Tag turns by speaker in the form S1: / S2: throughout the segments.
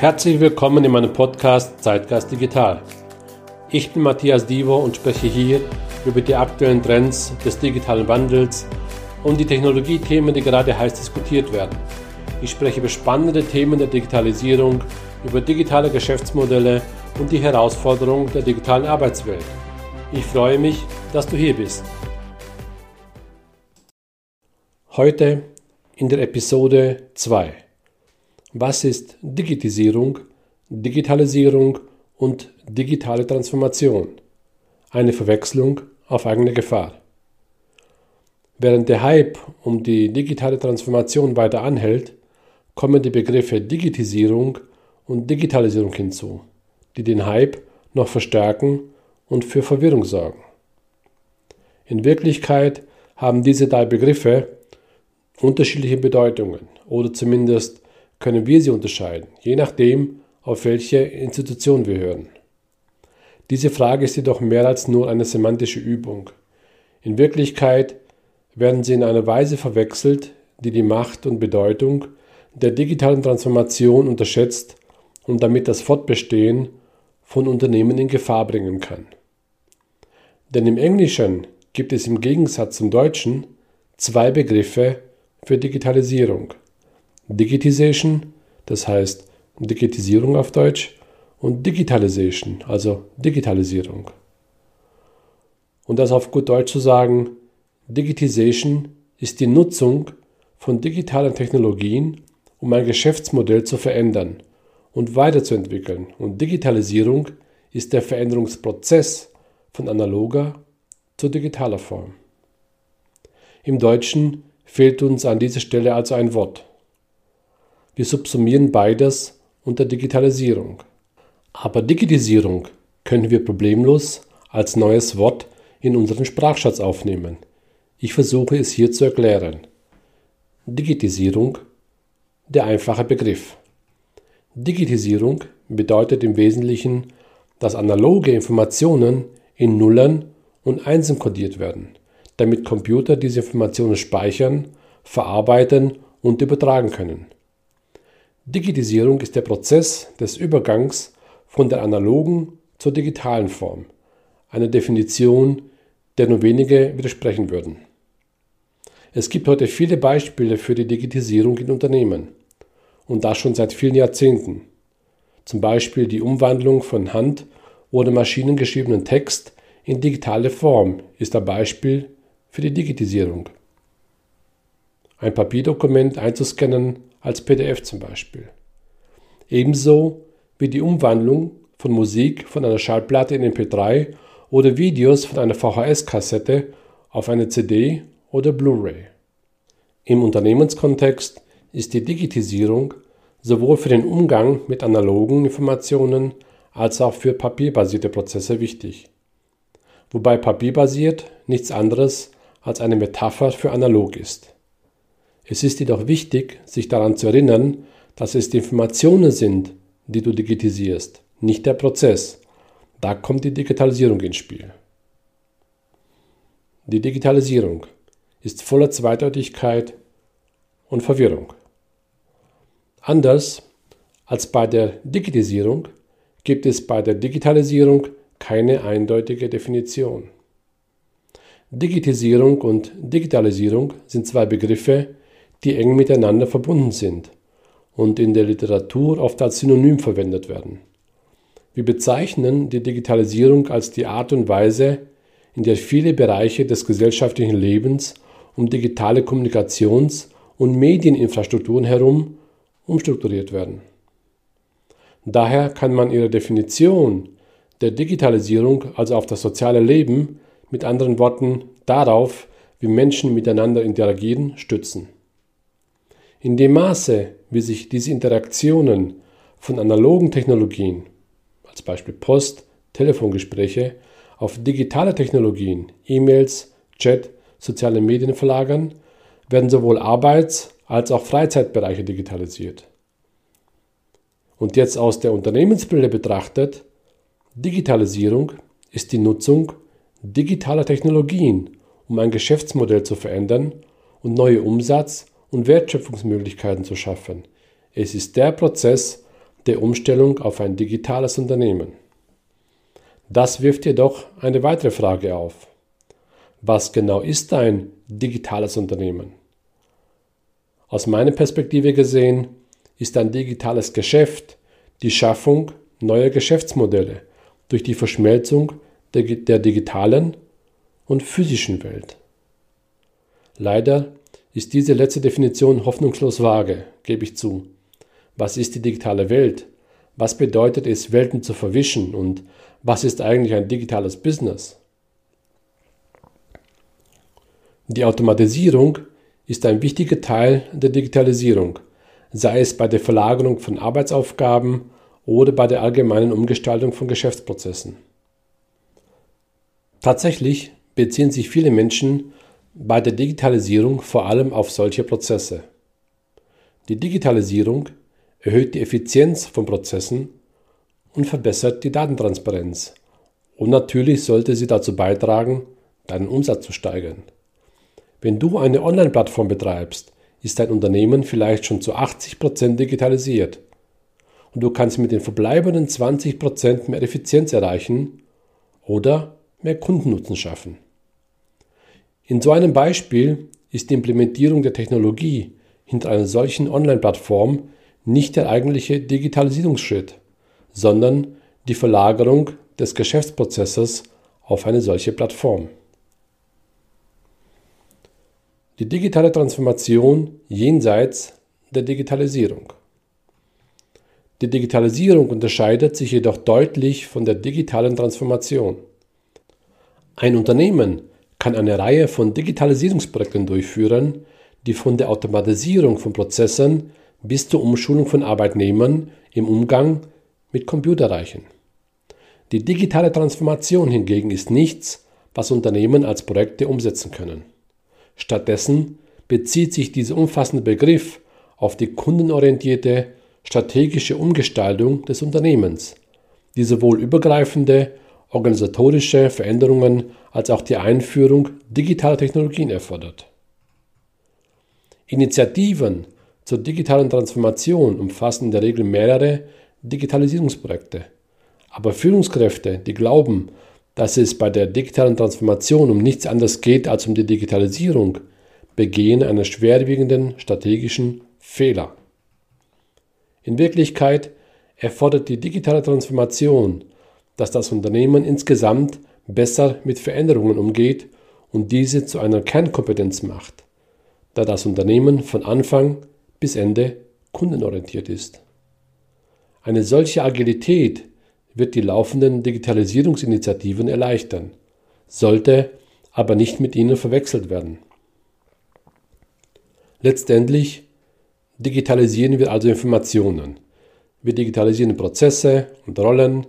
S1: Herzlich willkommen in meinem Podcast Zeitgeist Digital. Ich bin Matthias Divo und spreche hier über die aktuellen Trends des digitalen Wandels und die Technologiethemen, die gerade heiß diskutiert werden. Ich spreche über spannende Themen der Digitalisierung, über digitale Geschäftsmodelle und die Herausforderungen der digitalen Arbeitswelt. Ich freue mich, dass du hier bist. Heute in der Episode 2. Was ist Digitisierung, Digitalisierung und digitale Transformation? Eine Verwechslung auf eigene Gefahr. Während der Hype um die digitale Transformation weiter anhält, kommen die Begriffe Digitisierung und Digitalisierung hinzu, die den Hype noch verstärken und für Verwirrung sorgen. In Wirklichkeit haben diese drei Begriffe unterschiedliche Bedeutungen oder zumindest können wir sie unterscheiden, je nachdem, auf welche Institution wir hören. Diese Frage ist jedoch mehr als nur eine semantische Übung. In Wirklichkeit werden sie in einer Weise verwechselt, die die Macht und Bedeutung der digitalen Transformation unterschätzt und damit das Fortbestehen von Unternehmen in Gefahr bringen kann. Denn im Englischen gibt es im Gegensatz zum Deutschen zwei Begriffe für Digitalisierung. Digitization, das heißt Digitisierung auf Deutsch, und Digitalization, also Digitalisierung. Und das auf gut Deutsch zu sagen, Digitization ist die Nutzung von digitalen Technologien, um ein Geschäftsmodell zu verändern und weiterzuentwickeln. Und Digitalisierung ist der Veränderungsprozess von analoger zu digitaler Form. Im Deutschen fehlt uns an dieser Stelle also ein Wort. Wir subsumieren beides unter Digitalisierung. Aber Digitalisierung können wir problemlos als neues Wort in unseren Sprachschatz aufnehmen. Ich versuche es hier zu erklären. Digitisierung, der einfache Begriff. Digitisierung bedeutet im Wesentlichen, dass analoge Informationen in Nullen und Einsen kodiert werden, damit Computer diese Informationen speichern, verarbeiten und übertragen können. Digitisierung ist der Prozess des Übergangs von der analogen zur digitalen Form, eine Definition, der nur wenige widersprechen würden. Es gibt heute viele Beispiele für die Digitisierung in Unternehmen und das schon seit vielen Jahrzehnten. Zum Beispiel die Umwandlung von hand- oder maschinengeschriebenen Text in digitale Form ist ein Beispiel für die Digitisierung. Ein Papierdokument einzuscannen als PDF zum Beispiel. Ebenso wie die Umwandlung von Musik von einer Schallplatte in MP3 oder Videos von einer VHS-Kassette auf eine CD oder Blu-ray. Im Unternehmenskontext ist die Digitisierung sowohl für den Umgang mit analogen Informationen als auch für papierbasierte Prozesse wichtig. Wobei papierbasiert nichts anderes als eine Metapher für analog ist. Es ist jedoch wichtig, sich daran zu erinnern, dass es die Informationen sind, die du digitisierst, nicht der Prozess. Da kommt die Digitalisierung ins Spiel. Die Digitalisierung ist voller Zweideutigkeit und Verwirrung. Anders als bei der Digitisierung gibt es bei der Digitalisierung keine eindeutige Definition. Digitisierung und Digitalisierung sind zwei Begriffe, die eng miteinander verbunden sind und in der Literatur oft als Synonym verwendet werden. Wir bezeichnen die Digitalisierung als die Art und Weise, in der viele Bereiche des gesellschaftlichen Lebens um digitale Kommunikations- und Medieninfrastrukturen herum umstrukturiert werden. Daher kann man ihre Definition der Digitalisierung, also auf das soziale Leben, mit anderen Worten darauf, wie Menschen miteinander interagieren, stützen. In dem Maße, wie sich diese Interaktionen von analogen Technologien, als Beispiel Post, Telefongespräche, auf digitale Technologien, E-Mails, Chat, soziale Medien verlagern, werden sowohl Arbeits- als auch Freizeitbereiche digitalisiert. Und jetzt aus der Unternehmensbrille betrachtet, Digitalisierung ist die Nutzung digitaler Technologien, um ein Geschäftsmodell zu verändern und neue Umsatz- und Wertschöpfungsmöglichkeiten zu schaffen. Es ist der Prozess, der Umstellung auf ein digitales Unternehmen. Das wirft jedoch eine weitere Frage auf. Was genau ist ein digitales Unternehmen? Aus meiner Perspektive gesehen ist ein digitales Geschäft die Schaffung neuer Geschäftsmodelle durch die Verschmelzung der, der digitalen und physischen Welt. Leider ist diese letzte Definition hoffnungslos vage, gebe ich zu. Was ist die digitale Welt? Was bedeutet es, Welten zu verwischen? Und was ist eigentlich ein digitales Business? Die Automatisierung ist ein wichtiger Teil der Digitalisierung, sei es bei der Verlagerung von Arbeitsaufgaben oder bei der allgemeinen Umgestaltung von Geschäftsprozessen. Tatsächlich beziehen sich viele Menschen bei der Digitalisierung vor allem auf solche Prozesse. Die Digitalisierung erhöht die Effizienz von Prozessen und verbessert die Datentransparenz. Und natürlich sollte sie dazu beitragen, deinen Umsatz zu steigern. Wenn du eine Online-Plattform betreibst, ist dein Unternehmen vielleicht schon zu 80% digitalisiert. Und du kannst mit den verbleibenden 20% mehr Effizienz erreichen oder mehr Kundennutzen schaffen. In so einem Beispiel ist die Implementierung der Technologie hinter einer solchen Online-Plattform nicht der eigentliche Digitalisierungsschritt, sondern die Verlagerung des Geschäftsprozesses auf eine solche Plattform. Die digitale Transformation jenseits der Digitalisierung. Die Digitalisierung unterscheidet sich jedoch deutlich von der digitalen Transformation. Ein Unternehmen kann eine Reihe von Digitalisierungsprojekten durchführen, die von der Automatisierung von Prozessen bis zur Umschulung von Arbeitnehmern im Umgang mit Computer reichen. Die digitale Transformation hingegen ist nichts, was Unternehmen als Projekte umsetzen können. Stattdessen bezieht sich dieser umfassende Begriff auf die kundenorientierte strategische Umgestaltung des Unternehmens, die sowohl übergreifende organisatorische Veränderungen als auch die Einführung digitaler Technologien erfordert. Initiativen zur digitalen Transformation umfassen in der Regel mehrere Digitalisierungsprojekte. Aber Führungskräfte, die glauben, dass es bei der digitalen Transformation um nichts anderes geht als um die Digitalisierung, begehen einen schwerwiegenden strategischen Fehler. In Wirklichkeit erfordert die digitale Transformation dass das Unternehmen insgesamt besser mit Veränderungen umgeht und diese zu einer Kernkompetenz macht, da das Unternehmen von Anfang bis Ende kundenorientiert ist. Eine solche Agilität wird die laufenden Digitalisierungsinitiativen erleichtern, sollte aber nicht mit ihnen verwechselt werden. Letztendlich digitalisieren wir also Informationen. Wir digitalisieren Prozesse und Rollen,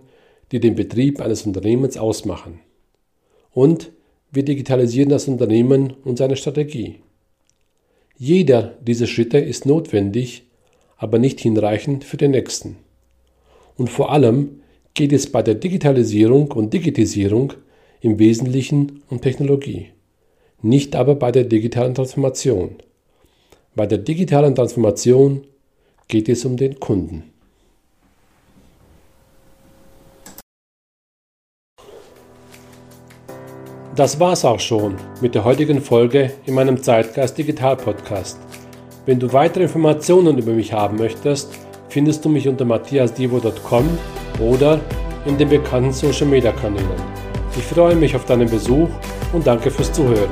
S1: die den Betrieb eines Unternehmens ausmachen. Und wir digitalisieren das Unternehmen und seine Strategie. Jeder dieser Schritte ist notwendig, aber nicht hinreichend für den nächsten. Und vor allem geht es bei der Digitalisierung und Digitisierung im Wesentlichen um Technologie, nicht aber bei der digitalen Transformation. Bei der digitalen Transformation geht es um den Kunden. Das war's auch schon mit der heutigen Folge in meinem Zeitgeist Digital Podcast. Wenn du weitere Informationen über mich haben möchtest, findest du mich unter matthiasdivo.com oder in den bekannten Social Media Kanälen. Ich freue mich auf deinen Besuch und danke fürs Zuhören.